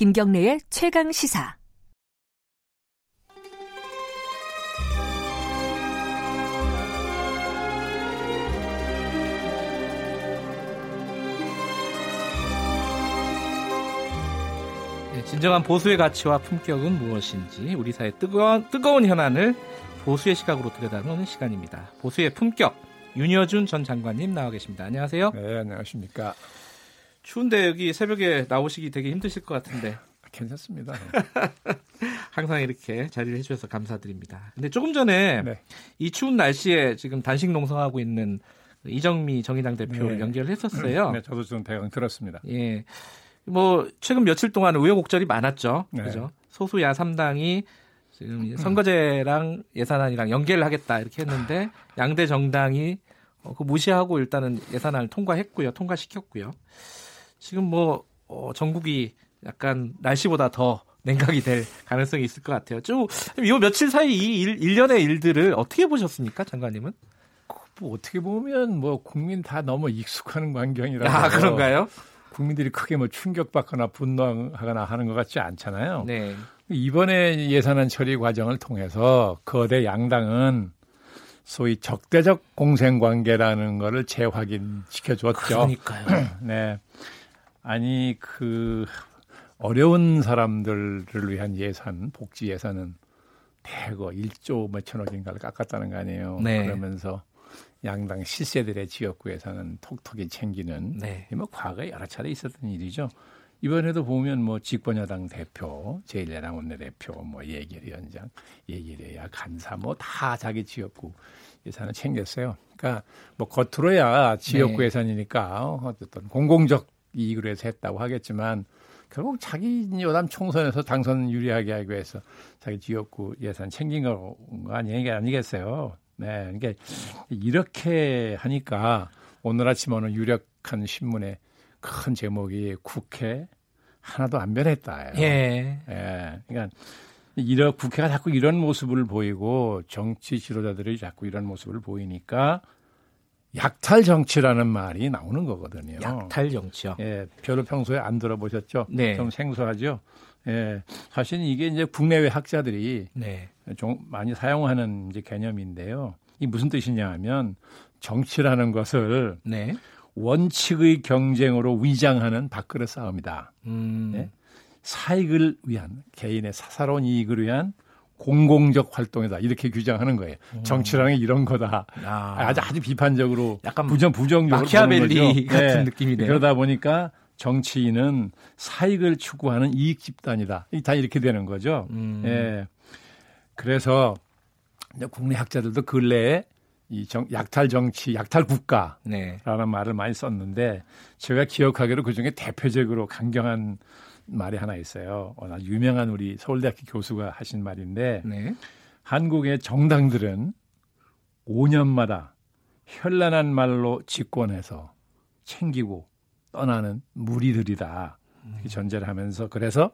김경래의 최강 시사. 네, 진정한 보수의 가치와 품격은 무엇인지 우리 사회 뜨거운, 뜨거운 현안을 보수의 시각으로 들여다보는 시간입니다. 보수의 품격 윤여준 전 장관님 나와 계십니다. 안녕하세요. 네, 안녕하십니까. 추운데 여기 새벽에 나오시기 되게 힘드실 것 같은데. 괜찮습니다. 항상 이렇게 자리를 해주셔서 감사드립니다. 근데 조금 전에 네. 이 추운 날씨에 지금 단식 농성하고 있는 이정미 정의당 대표를 네. 연결을 했었어요. 네, 저도 좀 대강 들었습니다. 예. 뭐 최근 며칠 동안 우여곡절이 많았죠. 네. 그죠? 소수야 3당이 지금 이제 선거제랑 예산안이랑 연계를 하겠다 이렇게 했는데 양대 정당이 어, 그 무시하고 일단은 예산안을 통과했고요. 통과시켰고요. 지금 뭐 어, 전국이 약간 날씨보다 더 냉각이 될 가능성이 있을 것 같아요. 좀, 이 며칠 사이 이 일, 일련의 일들을 어떻게 보셨습니까, 장관님은? 뭐 어떻게 보면 뭐 국민 다 너무 익숙한 광경이라서 아, 그런가요? 국민들이 크게 뭐 충격받거나 분노하거나 하는 것 같지 않잖아요. 네. 이번에 예산안 처리 과정을 통해서 거대 양당은 소위 적대적 공생 관계라는 거를 재확인 시켜 줬죠. 그러니까요. 네. 아니 그 어려운 사람들을 위한 예산, 복지 예산은 대거 1조 몇천억인가를 깎았다는 거 아니에요. 네. 그러면서 양당 실세들의 지역구 예산은 톡톡히 챙기는 네. 뭐 과거에 여러 차례 있었던 일이죠. 이번에도 보면 뭐 집권여당 대표, 제1야당 원내대표, 뭐 예결위원장, 예결위야 간사 뭐 다 자기 지역구 예산을 챙겼어요. 그러니까 뭐 겉으로야 지역구 네. 예산이니까 어쨌든 공공적 이익으로 해서 했다고 하겠지만 결국 자기 여담 총선에서 당선 유리하게 하기 위해서 자기 지역구 예산 챙긴 거 아니, 아니겠어요. 네. 그러니까 이렇게 하니까 오늘 아침 어느 유력한 신문에 큰 제목이 국회 하나도 안 변했다. 예. 예. 그러니까 이런 국회가 자꾸 이런 모습을 보이고 정치 지도자들이 자꾸 이런 모습을 보이니까 약탈 정치라는 말이 나오는 거거든요. 약탈 정치요. 예, 별로 평소에 안 들어보셨죠? 네. 좀 생소하죠? 예, 사실 이게 이제 국내외 학자들이 네. 좀 많이 사용하는 이제 개념인데요. 이 무슨 뜻이냐 하면 정치라는 것을 네. 원칙의 경쟁으로 위장하는 밥그릇 싸움이다. 음. 네? 사익을 위한 개인의 사사로운 이익을 위한 공공적 활동이다 이렇게 규정하는 거예요. 정치라는 게 이런 거다. 음. 아. 아주 아주 비판적으로 약간 부정 부정적으로 마키아벨리. 같은 네. 느낌이네요. 그러다 보니까 정치인은 사익을 추구하는 이익 집단이다. 다 이렇게 되는 거죠. 음. 예. 그래서 국내 학자들도 근래에 이 정, 약탈 정치, 약탈 국가라는 네. 말을 많이 썼는데 제가 기억하기로 그 중에 대표적으로 강경한 말이 하나 있어요. 어, 유명한 우리 서울대학교 교수가 하신 말인데 네. 한국의 정당들은 5년마다 현란한 말로 집권해서 챙기고 떠나는 무리들이다. 이렇게 전제를 하면서 그래서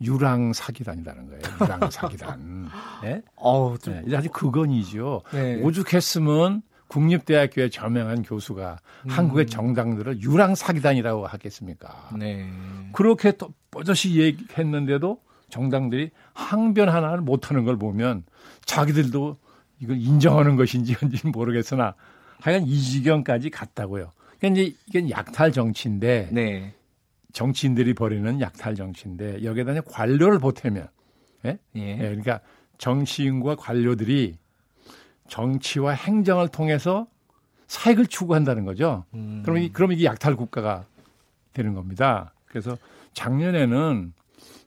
유랑 사기단이라는 거예요. 유랑 사기단. 네? 어우, 좀, 네, 아주 그건이죠. 네. 오죽했으면 국립대학교의 저명한 교수가 음. 한국의 정당들을 유랑 사기단이라고 하겠습니까? 네. 그렇게 또 뻗어시 얘기했는데도 정당들이 항변 하나를 못하는 걸 보면 자기들도 이걸 인정하는 것인지 뭔지 모르겠으나 하여간 이 지경까지 갔다고요. 그러니까 이제 이건 약탈 정치인데 네. 정치인들이 벌이는 약탈 정치인데 여기에다 관료를 보태면 예? 예. 예, 그러니까 정치인과 관료들이 정치와 행정을 통해서 사익을 추구한다는 거죠. 음. 그럼, 이, 그럼 이게 약탈 국가가 되는 겁니다. 그래서 작년에는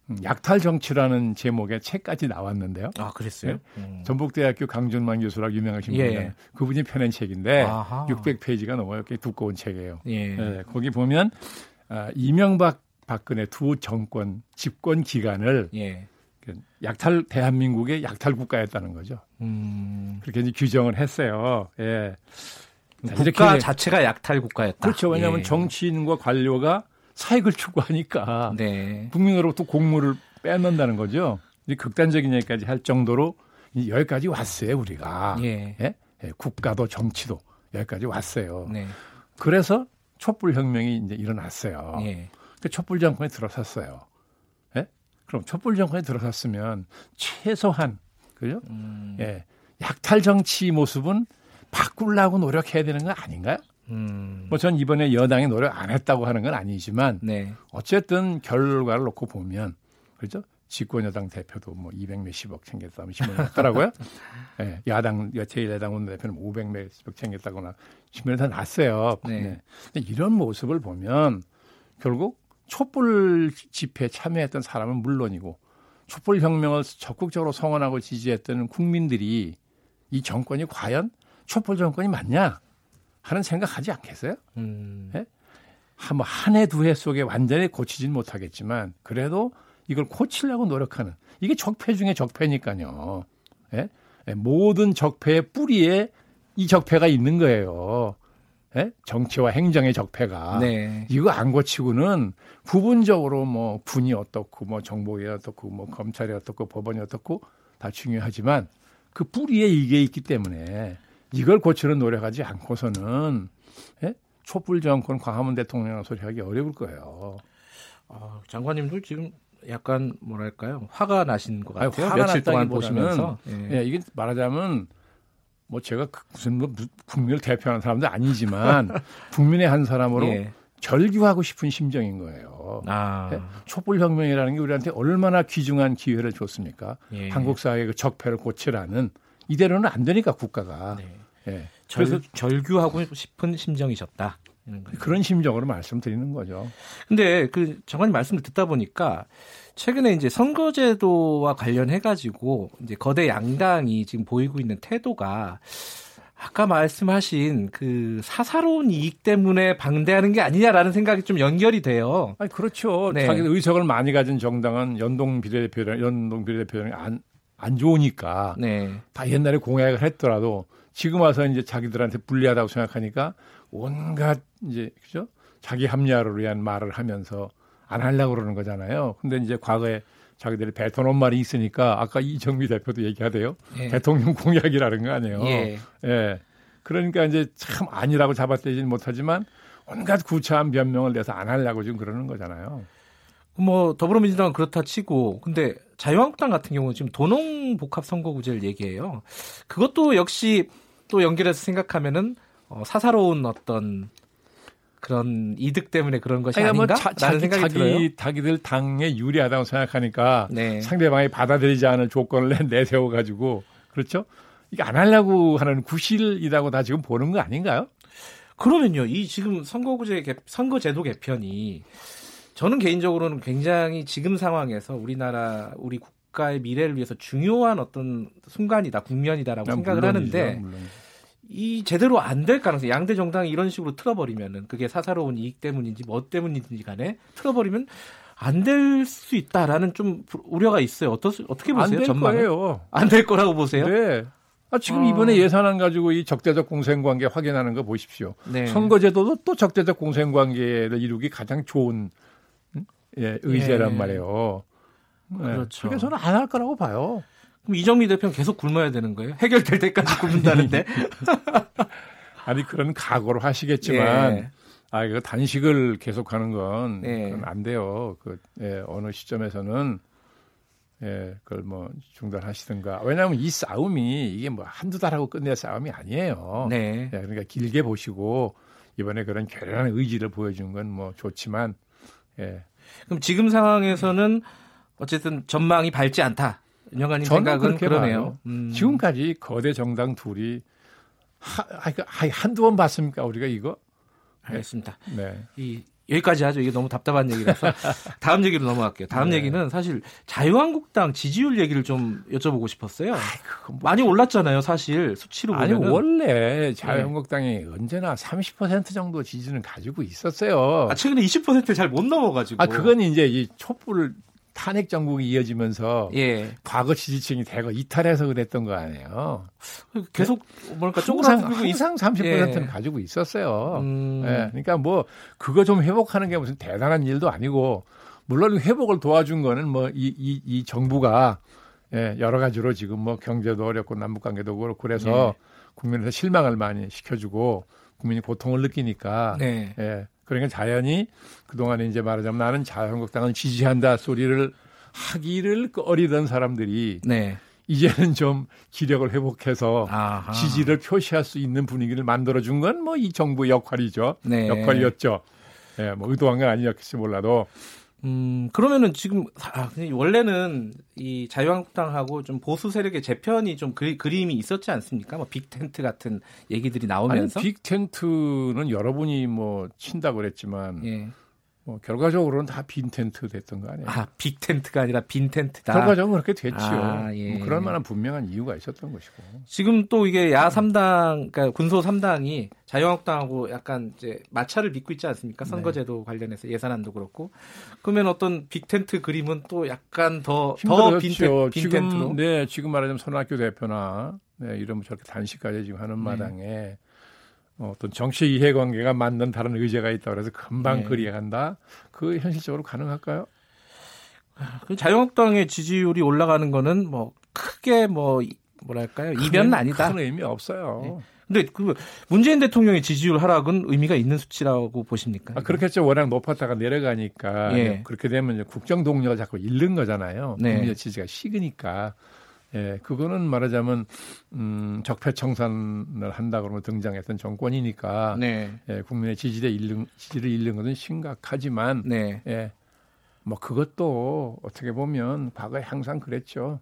음, 약탈 정치라는 제목의 책까지 나왔는데요. 아, 그랬어요? 음. 전북대학교 강준만 교수라고 유명하신 예. 분이 그분이 펴낸 책인데 아하. 600페이지가 넘어요. 꽤 두꺼운 책이에요. 예. 예, 거기 보면 아, 이명박 박근혜 두 정권 집권 기간을 예. 그 약탈 대한민국의 약탈 국가였다는 거죠. 음. 그렇게 이제 규정을 했어요. 예. 자, 국가 이렇게 자체가 약탈 국가였다. 그렇죠. 왜냐하면 예. 정치인과 관료가 사익을 추구하니까 네. 국민으로부터 공물을 뺏는다는 거죠. 이제 극단적인 얘기까지 할 정도로 여기까지 왔어요, 우리가. 예. 예? 예, 국가도 정치도 여기까지 왔어요. 네. 그래서 촛불 혁명이 이제 일어났어요. 예. 그 촛불 정권이 들어섰어요. 예? 그럼 촛불 정권에 들어섰으면 최소한 그죠? 음. 예. 약탈 정치 모습은 바꾸려고 노력해야 되는 거 아닌가요? 음. 뭐전 이번에 여당이 노력 안 했다고 하는 건 아니지만 네. 어쨌든 결과를 놓고 보면 그렇죠? 집권 여당 대표도 뭐 200 몇십억 챙겼다면 신문이 났더라고요. 네, 야당 제1야당 원내대표는 500 몇십억 챙겼다거나 신문에 다 났어요. 네. 네. 근데 이런 모습을 보면 결국 촛불 집회에 참여했던 사람은 물론이고 촛불 혁명을 적극적으로 성원하고 지지했던 국민들이 이 정권이 과연 촛불 정권이 맞냐 하는 생각하지 않겠어요? 음. 네? 한해 뭐두해 속에 완전히 고치진 못하겠지만 그래도 이걸 고치려고 노력하는 이게 적폐 중에 적폐니까요. 예? 예? 모든 적폐의 뿌리에 이 적폐가 있는 거예요. 예? 정치와 행정의 적폐가 네. 이거 안 고치고는 부분적으로 뭐 군이 어떻고 뭐 정보위 어떻고 뭐 검찰이 어떻고 법원이 어떻고 다 중요하지만 그 뿌리에 이게 있기 때문에 이걸 고치는 노력하지 않고서는 예? 촛불 정권 광화문 대통령 소리하기 어려울 거예요. 아, 장관님도 지금 약간 뭐랄까요 화가 나신 것 같아요. 아니, 며칠 동안 보시면서 예. 예, 이게 말하자면 뭐 제가 그 무슨 뭐 국민을 대표하는 사람도 아니지만 국민의 한 사람으로 예. 절규하고 싶은 심정인 거예요. 아. 예? 촛불 혁명이라는 게 우리한테 얼마나 귀중한 기회를 줬습니까? 예. 한국 사회의 그 적폐를 고치라는 이대로는 안 되니까 국가가. 네. 예. 절, 그래서 절규하고 싶은 심정이셨다. 그런 심정으로 말씀드리는 거죠. 근데 그 장관님 말씀을 듣다 보니까 최근에 이제 선거제도와 관련해 가지고 이제 거대 양당이 지금 보이고 있는 태도가 아까 말씀하신 그 사사로운 이익 때문에 방대하는 게 아니냐라는 생각이 좀 연결이 돼요. 아니 그렇죠. 네. 자기 의석을 많이 가진 정당은 연동 비례대표 연동 비례대표는 안, 안 좋으니까 네. 다 옛날에 공약을 했더라도 지금 와서 이제 자기들한테 불리하다고 생각하니까 온갖 이제 그죠? 자기 합리화를 위한 말을 하면서 안 하려고 그러는 거잖아요. 근데 이제 과거에 자기들이 뱉어놓은 말이 있으니까 아까 이정미 대표도 얘기하대요. 예. 대통령 공약이라는 거 아니에요. 예. 예. 그러니까 이제 참 아니라고 잡아떼지는 못하지만 온갖 구차한 변명을 내서 안 하려고 지금 그러는 거잖아요. 뭐 더불어민주당은 그렇다 치고 근데 자유한국당 같은 경우는 지금 도농 복합 선거구제를 얘기해요. 그것도 역시 또 연결해서 생각하면은 어, 사사로운 어떤 그런 이득 때문에 그런 것이 아니, 뭐 아닌가? 뭐 자, 기 생각이 자기, 들어요. 자기들 당에 유리하다고 생각하니까 네. 상대방이 받아들이지 않을 조건을 내세워 가지고 그렇죠? 이게 안 하려고 하는 구실이라고 다 지금 보는 거 아닌가요? 그러면요, 이 지금 선거구제 개, 선거제도 개편이 저는 개인적으로는 굉장히 지금 상황에서 우리나라 우리 국가의 미래를 위해서 중요한 어떤 순간이다, 국면이다라고 생각을 물론이죠, 하는데. 물론 이 제대로 안 될 가능성, 양대 정당이 이런 식으로 틀어버리면은 그게 사사로운 이익 때문인지 뭐 때문인지 간에 틀어버리면 안 될 수 있다라는 좀 우려가 있어요. 어떠, 어떻게 보세요? 안될 거예요. 안 될 거라고 보세요? 네. 아, 지금 어... 이번에 예산안 가지고 이 적대적 공생관계 확인하는 거 보십시오. 네. 선거제도도 또 적대적 공생관계를 이루기 가장 좋은 음? 예, 의제란 네. 말이에요. 네. 그렇죠. 그래서 저는 안 할 거라고 봐요. 그럼 이정미 대표는 계속 굶어야 되는 거예요? 해결될 때까지 굶는다는데? 아니 그런 각오를 하시겠지만 예. 아 이거 단식을 계속하는 건 예. 돼요. 그 예, 어느 시점에서는 예, 그걸 뭐 중단하시든가. 왜냐하면 이 싸움이 이게 뭐 한두 달하고 끝낼 싸움이 아니에요. 네. 예, 그러니까 길게 보시고 이번에 그런 결연한 의지를 보여준 건 뭐 좋지만 예. 그럼 지금 상황에서는 어쨌든 전망이 밝지 않다. 윤영관님 생각은 그러네요. 음. 지금까지 거대 정당 둘이 하, 한두 번 봤습니까 우리가 이거? 알겠습니다. 네. 이 여기까지 하죠. 이게 너무 답답한 얘기라서 다음 얘기로 넘어갈게요. 다음 네. 얘기는 사실 자유한국당 지지율 얘기를 좀 여쭤보고 싶었어요. 아이, 뭐... 많이 올랐잖아요, 사실 수치로 보면. 아니 원래 자유한국당이 네. 언제나 30% 정도 지지는 가지고 있었어요. 아, 최근에 20%잘 못 넘어가지고. 아 그건 이제 이 촛불 탄핵 정국이 이어지면서 예. 과거 지지층이 대거 이탈해서 그랬던 거 아니에요. 계속 뭐랄까 항상 항상 30%는 예. 가지고 있었어요. 음. 예. 그러니까 뭐 그거 좀 회복하는 게 무슨 대단한 일도 아니고 물론 회복을 도와준 거는 뭐 이 이 이 정부가 예, 여러 가지로 지금 뭐 경제도 어렵고 남북 관계도 그렇고 그래서 예. 국민한테 실망을 많이 시켜주고 국민이 고통을 느끼니까 네. 예. 그러니까 자연히 그동안에 이제 말하자면 나는 자유한국당을 지지한다 소리를 하기를 어리던 사람들이 네. 이제는 좀 기력을 회복해서 아하. 지지를 표시할 수 있는 분위기를 만들어준 건 뭐 이 정부 역할이죠. 네. 역할이었죠. 예, 뭐 의도한 건 아니었을지 몰라도 음, 그러면은 지금 아, 원래는 이 자유한국당하고 좀 보수 세력의 재편이 좀 그리, 그림이 있었지 않습니까? 뭐 빅텐트 같은 얘기들이 아니 나오면서 빅 텐트는 여러분이 뭐 친다고 그랬지만 예. 뭐 결과적으로는 다 빈 텐트 됐던 거 아니에요? 아, 빅 텐트가 아니라 빈 텐트다. 결과적으로 그렇게 됐지요. 아, 예. 뭐 그럴 만한 분명한 이유가 있었던 것이고. 지금 또 이게 야 3당, 그러니까 군소 3당이 자유한국당하고 약간 이제 마찰을 빚고 있지 않습니까? 네. 선거제도 관련해서 예산안도 그렇고. 그러면 어떤 빅 텐트 그림은 또 약간 더, 더 힘들었죠. 빈텐, 빈텐트로. 지금 네 지금 말하자면 손학규 대표나 네, 이러면 저렇게 단식까지 지금 네. 하는 마당에 어, 어떤 정치 이해관계가 맞는 다른 의제가 있다 그래서 금방 네. 그리에 간다. 그 현실적으로 가능할까요? 그 자유한국당의 지지율이 올라가는 거는 뭐 크게 뭐 이- 뭐랄까요 이변은 큰, 아니다. 큰 의미 없어요. 근데 그 문재인 대통령의 지지율 하락은 의미가 있는 수치라고 보십니까? 아, 그렇겠죠. 워낙 높았다가 내려가니까 예. 그렇게 되면 국정 동력을 자꾸 잃는 거잖아요. 네. 국민의 지지가 식으니까. 예, 그거는 말하자면 음, 적폐청산을 한다 그러면 등장했던 정권이니까 네, 예, 국민의 지지를 잃는 지지를 잃는 것은 심각하지만 네, 예, 뭐 그것도 어떻게 보면 과거에 항상 그랬죠.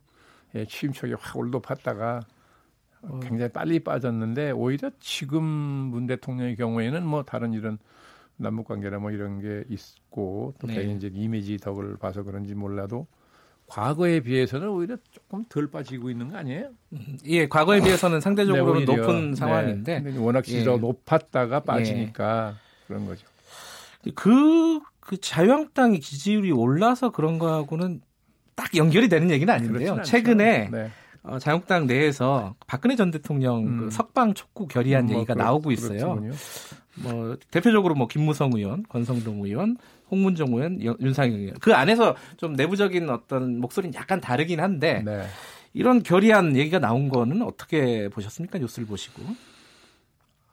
예, 취임촉이 확 올높았다가 어. 굉장히 빨리 빠졌는데 오히려 지금 문 대통령의 경우에는 뭐 다른 이런 남북 관계나 뭐 이런 게 있고 또 네. 개인적 이미지 덕을 봐서 그런지 몰라도 과거에 비해서는 오히려 조금 덜 빠지고 있는 거 아니에요? 예, 과거에 비해서는 상대적으로 네, 오히려. 높은 네. 상황인데 근데 워낙 지지가 예. 높았다가 빠지니까 그런 거죠. 그, 그 자유한국당의 지지율이 올라서 그런 거하고는 딱 연결이 되는 얘기는 아닌데요. 최근에 네. 어, 자유한국당 내에서 박근혜 전 대통령 음. 그 석방 촉구 결의안 뭐 얘기가 그렇- 나오고 있어요. 그렇군요. 뭐 대표적으로 뭐 김무성 의원, 권성동 의원, 홍문종 의원, 여- 윤상현 의원 그 안에서 좀 내부적인 어떤 목소리는 약간 다르긴 한데 네. 이런 결의안 얘기가 나온 거는 어떻게 보셨습니까? 뉴스를 보시고.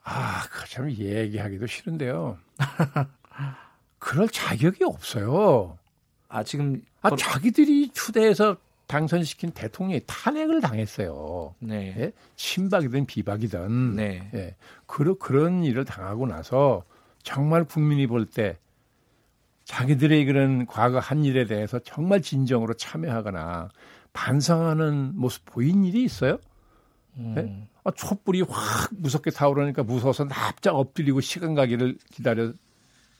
아, 그참 얘기하기도 싫은데요. 그럴 자격이 없어요. 아 지금 아, 거- 자기들이 추대해서 당선시킨 대통령이 탄핵을 당했어요. 네. 예? 친박이든 비박이든. 네. 예. 그런, 그런 일을 당하고 나서 정말 국민이 볼 때 자기들의 그런 과거 한 일에 대해서 정말 진정으로 참여하거나 반성하는 모습 보인 일이 있어요? 음. 네? 아, 촛불이 확 무섭게 타오르니까 무서워서 납작 엎드리고 시간 가기를 기다려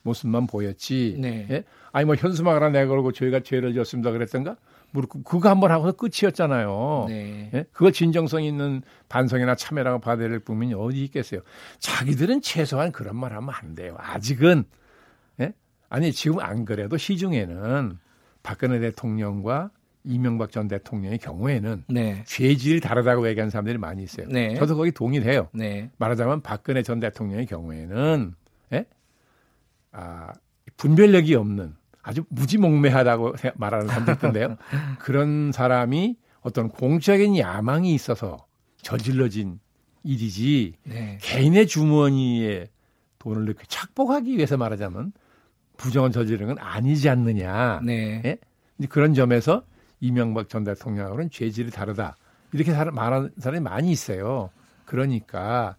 모습만 보였지. 네. 예? 아니 뭐 현수막 하나 내걸고 저희가 죄를 지었습니다 그랬던가? 뭐 그- 그거 한번 하고서 끝이었잖아요. 네. 예? 그거 진정성 있는 반성이나 참여라고 받아야 될 국민이 어디 있겠어요. 자기들은 최소한 그런 말 하면 안 돼요. 아직은. 예? 아니 지금 안 그래도 시중에는 박근혜 대통령과 이명박 전 대통령의 경우에는 네. 죄질이 다르다고 얘기하는 사람들이 많이 있어요. 네. 저도 거기 동의해요. 네. 말하자면 박근혜 전 대통령의 경우에는 예? 아, 분별력이 없는 아주 무지몽매하다고 세- 말하는 사람도 있던데요. 그런 사람이 어떤 공적인 야망이 있어서 저질러진 일이지 네. 개인의 주머니에 돈을 넣고 착복하기 위해서 말하자면 부정을 저지르는 건 아니지 않느냐. 네. 예? 그런 점에서 이명박 전 대통령하고는 죄질이 다르다. 이렇게 말하는 사람이 많이 있어요. 그러니까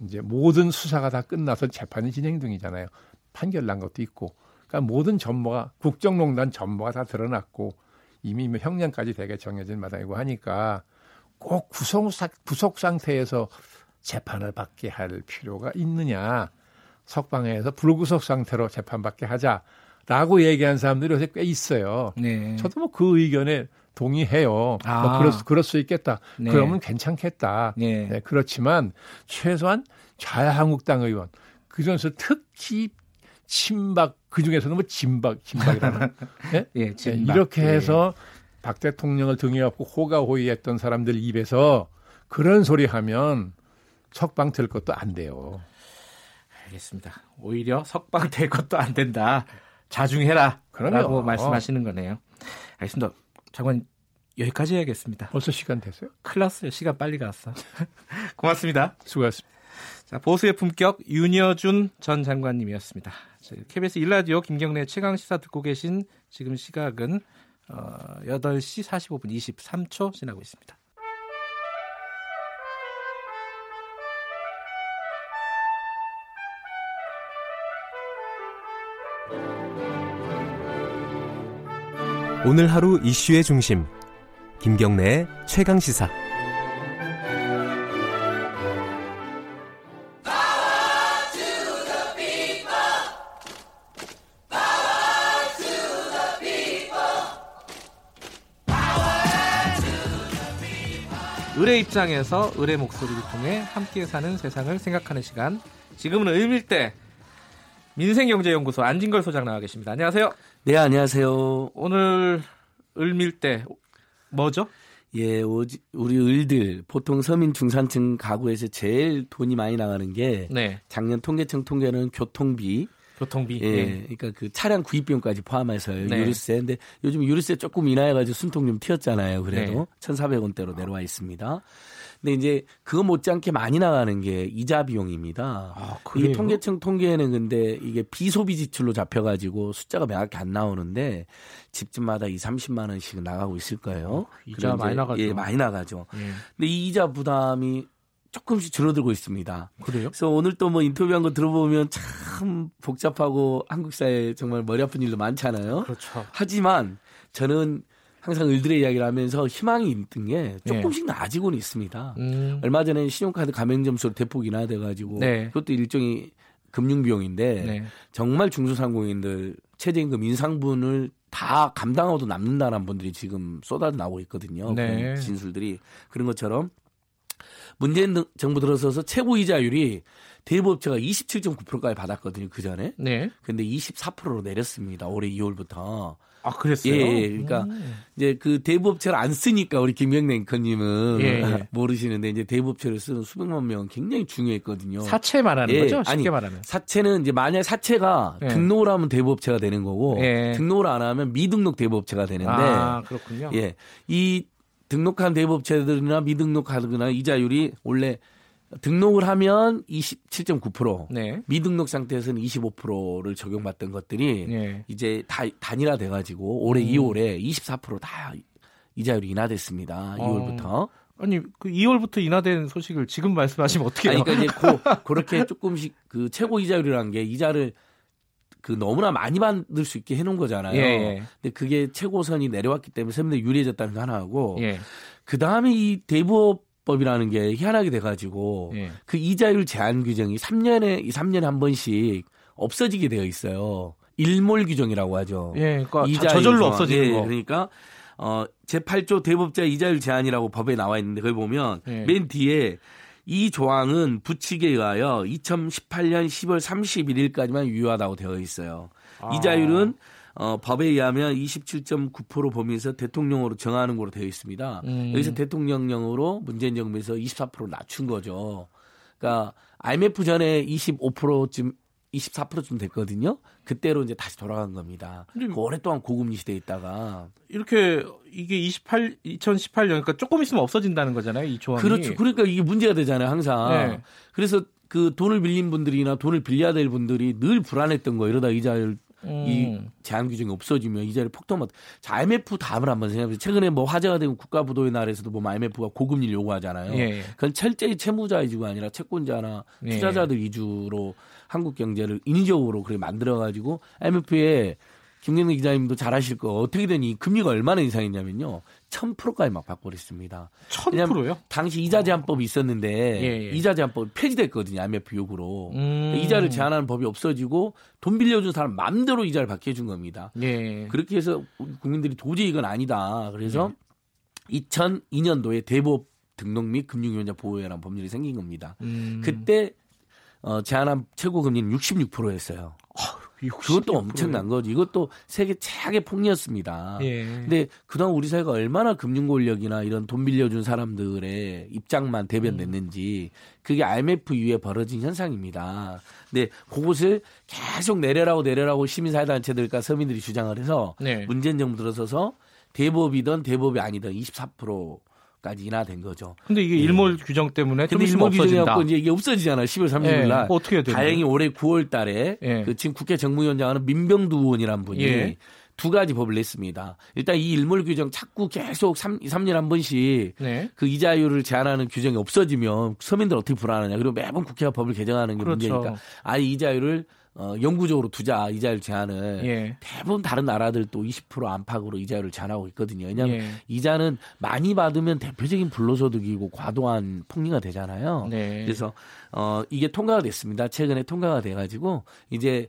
이제 모든 수사가 다 끝나서 재판이 진행 중이잖아요. 판결 난 것도 있고. 그러니까 모든 전모가 국정농단 전모가 다 드러났고 이미 뭐 형량까지 되게 정해진 마당이고 하니까 꼭 구속, 구속 상태에서 재판을 받게 할 필요가 있느냐. 석방해서 불구속 상태로 재판받게 하자라고 얘기한 사람들이 요새 꽤 있어요. 네. 저도 뭐 그 의견에 동의해요. 아. 뭐 그럴, 수- 그럴 수 있겠다. 네. 그러면 괜찮겠다. 네. 네, 그렇지만 최소한 자유한국당 의원 그 중에서 특히 친박 그 중에서는 뭐 진박 진박이라는 예? 예, 네, 진박. 이렇게 예. 해서 박 대통령을 등에 업고 호가호위했던 사람들 입에서 그런 소리 하면 석방 될 것도 안 돼요. 알겠습니다. 오히려 석방 될 것도 안 된다. 자중해라. 그럼요. 라고 말씀하시는 거네요. 알겠습니다. 장관 여기까지 해야겠습니다. 벌써 시간 됐어요? 났어요. 시간 빨리 갔어. 고맙습니다. 수고하셨습니다. 자, 보수의 품격 윤여준 전 장관님이었습니다. 자, KBS 일라디오 김경래 최강 시사 듣고 계신 지금 시각은 어, 8시 45분 23초 지나고 있습니다. 오늘 하루 이슈의 중심 김경래의 최강 시사 을의 입장에서 을의 목소리를 통해 함께 사는 세상을 생각하는 시간. 지금은 을밀대 민생경제연구소 안진걸 소장 나와 계십니다. 안녕하세요. 네, 안녕하세요. 오늘 을밀대 뭐죠? 예, 오지, 우리 을들 보통 서민 중산층 가구에서 제일 돈이 많이 나가는 게 네. 작년 통계청 통계는 교통비, 교통비. 예, 예. 그러니까 그 차량 구입 비용까지 포함해서요. 네. 유류세. 근데 요즘 유류세 조금 인하해 가지고 숨통 좀 튀었잖아요. 그래도 네. 1,400원대로 내려와 있습니다. 근데 이제 그거 못지않게 많이 나가는 게 이자 비용입니다. 아, 그래요? 통계청 통계에는 근데 이게 비소비 지출로 잡혀가지고 숫자가 명확히 안 나오는데 집집마다 2, 30만 원씩 나가고 있을 거예요. 어, 이자 많이 나가죠. 예, 많이 나가죠. 예. 근데 이 이자 부담이 조금씩 줄어들고 있습니다. 그래요? 그래서 오늘 또 뭐 인터뷰한 거 들어보면 참 복잡하고 한국 사회에 정말 머리 아픈 일도 많잖아요. 그렇죠. 하지만 저는 항상 을들의 이야기를 하면서 희망이 있던 게 네. 조금씩 나아지고는 있습니다. 음. 얼마 전에 신용카드 가맹 점수로 대폭 인하돼가지고 네. 그것도 일종의 금융 비용인데 네. 정말 중소상공인들 최저임금 인상분을 다 감당하고도 남는다는 분들이 지금 쏟아져 나오고 있거든요. 네. 진술들이 그런 것처럼 문재인 등- 정부 들어서서 최고 이자율이 대부업체가 27.9%까지 받았거든요. 그 전에. 네. 근데 24%로 내렸습니다. 올해 2월부터. 아, 그랬어요? 예, 예. 그러니까 음. 이제 그 대부업체를 안 쓰니까 우리 김경래 앵커님은 예, 예. 모르시는데 이제 대부업체를 쓰는 수백만 명 굉장히 중요했거든요. 사채 말하는 예, 거죠? 쉽게 아니, 말하면. 사채는 이제 만약 사채가 예. 등록을 하면 대부업체가 되는 거고 예. 등록을 안 하면 미등록 대부업체가 되는데 아, 그렇군요. 예. 이 등록한 대부업체들이나 미등록하거나 이자율이 원래 등록을 하면 27.9%, 네. 미등록 상태에서는 25%를 적용받던 것들이 예. 이제 다 단일화 돼가지고 올해 음. 2월에 24%다 이자율이 인하됐습니다. 어. 2월부터. 아니, 그 2월부터 인하된 소식을 지금 말씀하시면 어떻게 해요? 아니, 그러니까 이제 고, 그렇게 조금씩 그 최고 이자율이라는 게 이자를 그 너무나 많이 받을 수 있게 해놓은 거잖아요. 예, 예. 근데 그게 최고선이 내려왔기 때문에 세민들 유리해졌다는 거 하나하고 예. 그 다음에 이 대부업법이라는 게 희한하게 돼가지고 예. 그 이자율 제한 규정이 3년에 이 3년에 한 번씩 없어지게 되어 있어요. 일몰 규정이라고 하죠. 예, 그러니까 이자율 저절로. 없어지는 예, 거. 그러니까 어 제8조 대법자 이자율 제한이라고 법에 나와 있는데 거기 보면 예. 맨 뒤에 이 조항은 부칙에 의하여 2018년 10월 31일까지만 유효하다고 되어 있어요. 아. 이자율은 어, 법에 의하면 27.9% 범위에서 대통령으로 정하는 거로 되어 있습니다. 음. 여기서 대통령령으로 문재인 정부에서 24% 낮춘 거죠. 그러니까 IMF 전에 25%쯤 24%쯤 됐거든요. 그때로 이제 다시 돌아간 겁니다. 그 오랫동안 고금리 시대에 있다가 이렇게 이게 28 2018년 그러니까 조금 있으면 없어진다는 거잖아요, 이 조항이. 그렇죠. 그러니까 이게 문제가 되잖아요, 항상. 네. 그래서 그 돈을 빌린 분들이나 돈을 빌려야 될 분들이 늘 불안했던 거예요. 이러다 이자율 이 음. 제한 규정이 없어지면 이자율 폭등만. 자, IMF 다음을 한번 생각해보세요. 최근에 뭐 화제가 되고 국가 부도의 날에서도 보면 IMF가 고금리를 요구하잖아요. 예, 예. 그건 철저히 채무자 위주가 아니라 채권자나 예. 투자자들 위주로 한국 경제를 인위적으로 그렇게 만들어가지고 IMF에 김경래 기자님도 잘 아실 거 어떻게 되니 금리가 얼마나 인상했냐면요. 1000%까지 막 바꿔버렸습니다. 1000%요? 당시 이자 제한법이 있었는데 예, 예. 이자 제한법이 폐지됐거든요. IMF 요구로. 음. 이자를 제한하는 법이 없어지고 돈 빌려준 사람 마음대로 이자를 받게 해준 겁니다. 예. 그렇게 해서 국민들이 도저히 이건 아니다. 그래서 네. 2002년도에 대법 등록 및 금융위원자 보호회라는 법률이 생긴 겁니다. 음. 그때 어, 제한한 최고 금리는 66%였어요. 그것도 66%. 엄청난 거죠. 이것도 세계 최악의 폭리였습니다. 예. 근데 그동안 우리 사회가 얼마나 금융 권력이나 이런 돈 빌려준 사람들의 입장만 대변됐는지 그게 IMF 이후에 벌어진 현상입니다. 근데 그것을 계속 내려라고 내려라고 시민사회단체들과 서민들이 주장을 해서 네. 문재인 정부 들어서서 대법이든 대법이 아니든 24% 까지 인하된 거죠. 근데 이게 일몰 규정 때문에 좀 근데 일몰 규정이 없어진다. 갖고 이제 이게 없어지잖아요. 10월 30일 예. 날. 뭐 어떻게 되는 다행히 올해 9월 달에 예. 그 지금 국회 정무위원장 하는 민병두 의원이라는 분이 예. 두 가지 법을 냈습니다. 일단 이 일몰 규정 자꾸 계속 3, 3년 한 번씩 네. 그 이자율을 제한하는 규정이 없어지면 서민들 어떻게 불안하냐. 그리고 매번 국회가 법을 개정하는 게 그렇죠. 문제니까 아예 이자율을 어, 영구적으로 두자 이자율 제한을 예. 대부분 다른 나라들도 20% 안팎으로 이자율을 제한하고 있거든요. 왜냐하면 예. 이자는 많이 받으면 대표적인 불로소득이고 과도한 폭리가 되잖아요. 네. 그래서 어 이게 통과가 됐습니다. 최근에 통과가 돼가지고 이제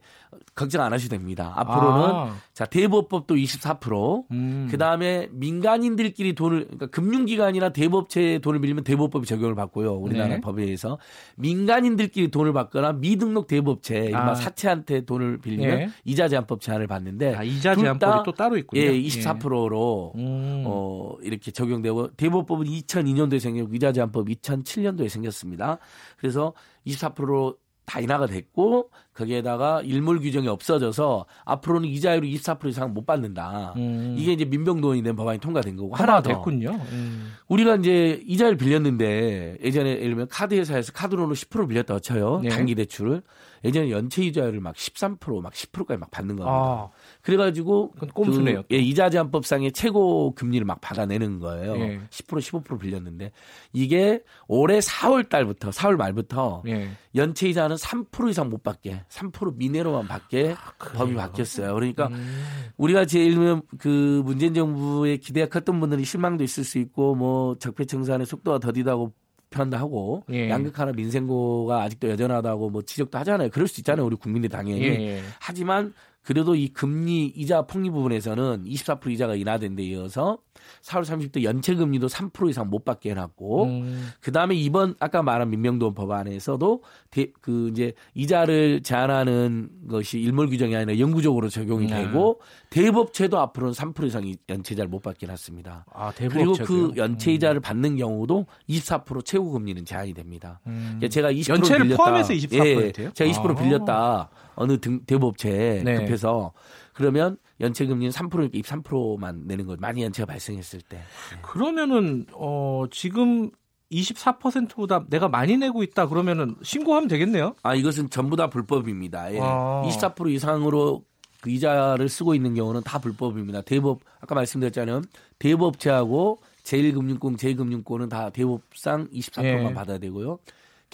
걱정 안 하셔도 됩니다. 앞으로는 아. 자 대법법도 24%. 음. 그 다음에 민간인들끼리 돈을 그러니까 금융기관이나 대법체에 돈을 빌리면 대법법이 적용을 받고요. 우리나라 네. 법에 의해서 민간인들끼리 돈을 받거나 미등록 대법체 아. 사채한테 돈을 빌리면 예. 이자 제한법 제한을 받는데 아, 이자 둘 제한법이 다, 또 따로 있군요. 예, 24%로 음. 어, 이렇게 적용되고 대법법은 2002년도에 생겼고 이자 제한법 2007년도에 생겼습니다. 그래서 24%로 다 인하가 됐고 거기에다가 일몰 규정이 없어져서 앞으로는 이자율이 24% 이상 못 받는다. 음. 이게 이제 민병도원이 된 법안이 통과된 거고 하나 하나 더 됐군요. 음. 우리가 이제 이자를 빌렸는데 예전에 예를 들면 카드 회사에서 카드로는 10% 빌렸다고 쳐요. 네. 단기 대출을 예전에 연체 이자율을 막 13%막 10%까지 막 받는 겁니다. 아, 그래가지고 꼼수네요. 그, 예, 이자 제한법상의 최고 금리를 막 받아내는 거예요. 예. 10% 15% 빌렸는데 이게 올해 4월 달부터 4월 말부터 예. 연체 이자는 3% 이상 못 받게 3% 미내로만 받게 아, 법이 바뀌었어요. 그러니까 음. 우리가 제일 그 문재인 정부의 기대가 컸던 분들이 실망도 있을 수 있고 뭐 적폐청산의 속도가 더디다고 표현도 하고 예. 양극화나 민생고가 아직도 여전하다고 뭐 지적도 하잖아요. 그럴 수 있잖아요. 우리 국민들 당연히. 예, 예. 하지만 그래도 이 금리 이자 폭리 부분에서는 24% 이자가 인하된 데 이어서 4월 30일 연체 금리도 3% 이상 못 받게 해놨고 음. 그 다음에 이번 아까 말한 민명돈 법안에서도 대, 그 이제 이자를 제한하는 것이 일몰 규정이 아니라 영구적으로 적용이 네. 되고 대법체도 앞으로는 3% 이상 이- 연체이자를 못 받게 해놨습니다. 아, 그리고? 그 연체 이자를 받는 경우도 24% 최고 금리는 제한이 됩니다. 음. 그러니까 제가 20% 연체를 빌렸다. 포함해서 24% 예요? 예, 제가 20% 아. 빌렸다. 어느 등 대법체 네. 급해서 그러면 연체 금리는 3%니까 23%만 내는 거예요. 많이 연체가 발생했을 때. 그러면은 어 지금 24%보다 내가 많이 내고 있다 그러면은 신고하면 되겠네요. 아 이것은 전부 다 불법입니다. 예. 아. 24% 이상으로 그 이자를 쓰고 있는 경우는 다 불법입니다. 대법 아까 말씀드렸잖아요. 대법체하고 제1금융권, 제2금융권은 다 대법상 24%만 예. 받아야 되고요.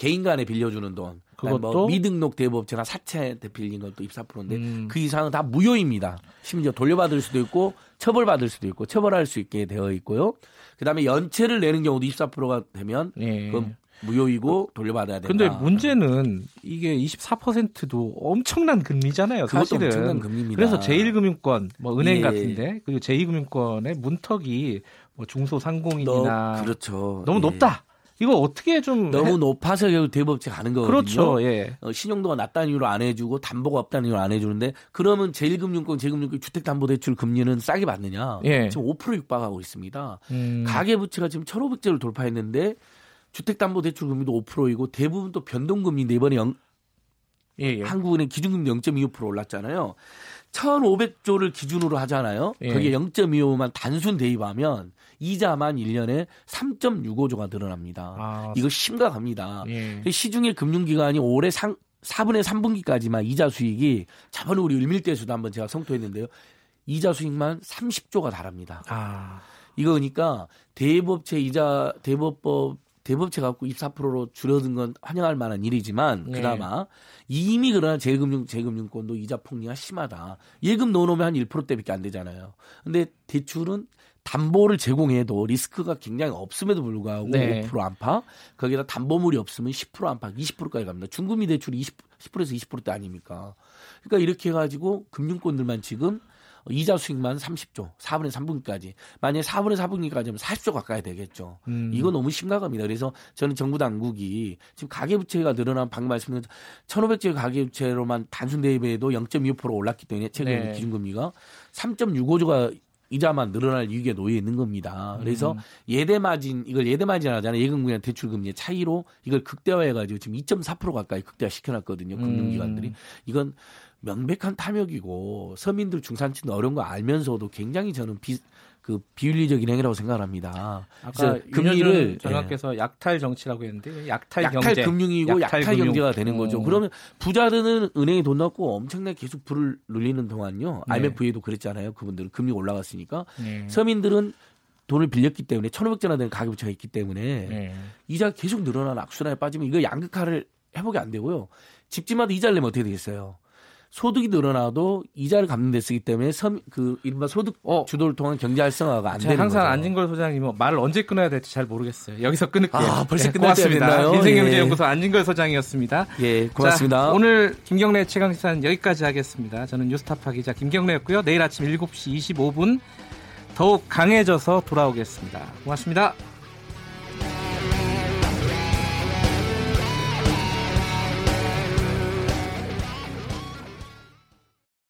개인 간에 빌려주는 돈, 뭐 그것도? 미등록 대법체나 사채한테 빌린 것도 24%인데 음. 그 이상은 다 무효입니다. 심지어 돌려받을 수도 있고 처벌받을 수도 있고 처벌할 수 있게 되어 있고요. 그다음에 연체를 내는 경우도 24%가 되면 예. 그건 무효이고 돌려받아야 된다. 근데 문제는 이게 24%도 엄청난 금리잖아요. 그것도 사실은. 엄청난 금리입니다. 그래서 제1금융권, 뭐 은행 예. 같은데 그리고 제2금융권의 문턱이 뭐 중소상공인이나 너, 그렇죠. 너무 예. 높다. 이거 어떻게 좀 너무 해- 높아서 결국 대법체 가는 거거든요. 그렇죠. 예. 어, 신용도가 낮다는 이유로 안 해주고 담보가 없다는 이유로 안 해주는데 그러면 제1금융권, 제2금융권 주택담보대출 금리는 싸게 받느냐? 예. 지금 5% 육박하고 있습니다. 음. 가계부채가 지금 1,500조를 돌파했는데 주택담보대출 금리도 5%이고 대부분 또 변동금리인데 이번에 영- 예, 예. 한국은행 기준금리 0.25% 올랐잖아요. 1,500조를 기준으로 하잖아요. 예. 거기에 0.25만 단순 대입하면 이자만 1년에 3.65조가 늘어납니다. 아, 이거 심각합니다. 예. 시중의 금융기관이 올해 상, 4분의 3분기까지만 이자 수익이 저번에 우리 을밀대수도 한번 제가 성토했는데요. 이자 수익만 30조가 달합니다. 아, 이거 그러니까 대법체 이자 대법법 대법체 갖고 24%로 줄어든 건 환영할 만한 일이지만 네. 그나마 이미 그러나 재금융 재금융권도 이자 폭리가 심하다. 예금 넣어놓으면 한 1%대밖에 안 되잖아요. 근데 대출은 담보를 제공해도 리스크가 굉장히 없음에도 불구하고 네. 5% 안팎 거기다 담보물이 없으면 10% 안팎 20%까지 갑니다. 중금리 대출이 20, 10%에서 20%대 아닙니까? 그러니까 이렇게 해가지고 금융권들만 지금 이자 수익만 30조, 4분의 3분기까지. 만약에 4분의 4분기까지면 40조 가까이 되겠죠. 음. 이거 너무 심각합니다. 그래서 저는 정부 당국이 지금 가계부채가 늘어난 방금 말씀드린 1,500조 가계부채로만 단순 대입에도 0.25% 올랐기 때문에 최근 네. 기준금리가 3.65조가 이자만 늘어날 위기에 놓여 있는 겁니다. 그래서 음. 예대 마진 이걸 예대 마진 하잖아요. 예금금리랑 대출 금리의 차이로 이걸 극대화해 가지고 지금 2.4% 가까이 극대화 시켜 놨거든요. 금융기관들이. 음. 이건 명백한 탐욕이고 서민들 중산층 어려운 거 알면서도 굉장히 저는 비 그 비윤리적인 행위라고 생각을 합니다. 아까 금리를 장학께서 예. 약탈 정치라고 했는데 약탈, 약탈 경제, 금융이고 약탈, 약탈 금융. 경제가 되는 거죠. 어. 그러면 부자들은 은행에 돈 넣고 엄청나게 계속 불을 눌리는 동안요. 네. IMF에도 그랬잖아요. 그분들은 금리 올라갔으니까 네. 서민들은 돈을 빌렸기 때문에 1,500전 되는 가계 부채가 있기 때문에 네. 이자가 계속 늘어나는 악순환에 빠지면 이거 양극화를 회복이 안 되고요. 집집마다 이자를 내면 어떻게 되겠어요? 소득이 늘어나도 이자를 갚는 데 쓰기 때문에 섬, 그 이른바 소득 어. 주도를 통한 경제 활성화가 안 제가 되는 항상 거죠. 안진걸 소장님은 말을 언제 끊어야 될지 잘 모르겠어요. 여기서 끊을게요. 아, 벌써 네, 끝날 때가 고맙습니다. 됐나요? 민생경제연구소 안진걸 소장이었습니다. 예, 고맙습니다. 자, 오늘 김경래 최강시사는 여기까지 하겠습니다. 저는 뉴스타파 기자 김경래였고요. 내일 아침 7시 25분 더욱 강해져서 돌아오겠습니다. 고맙습니다.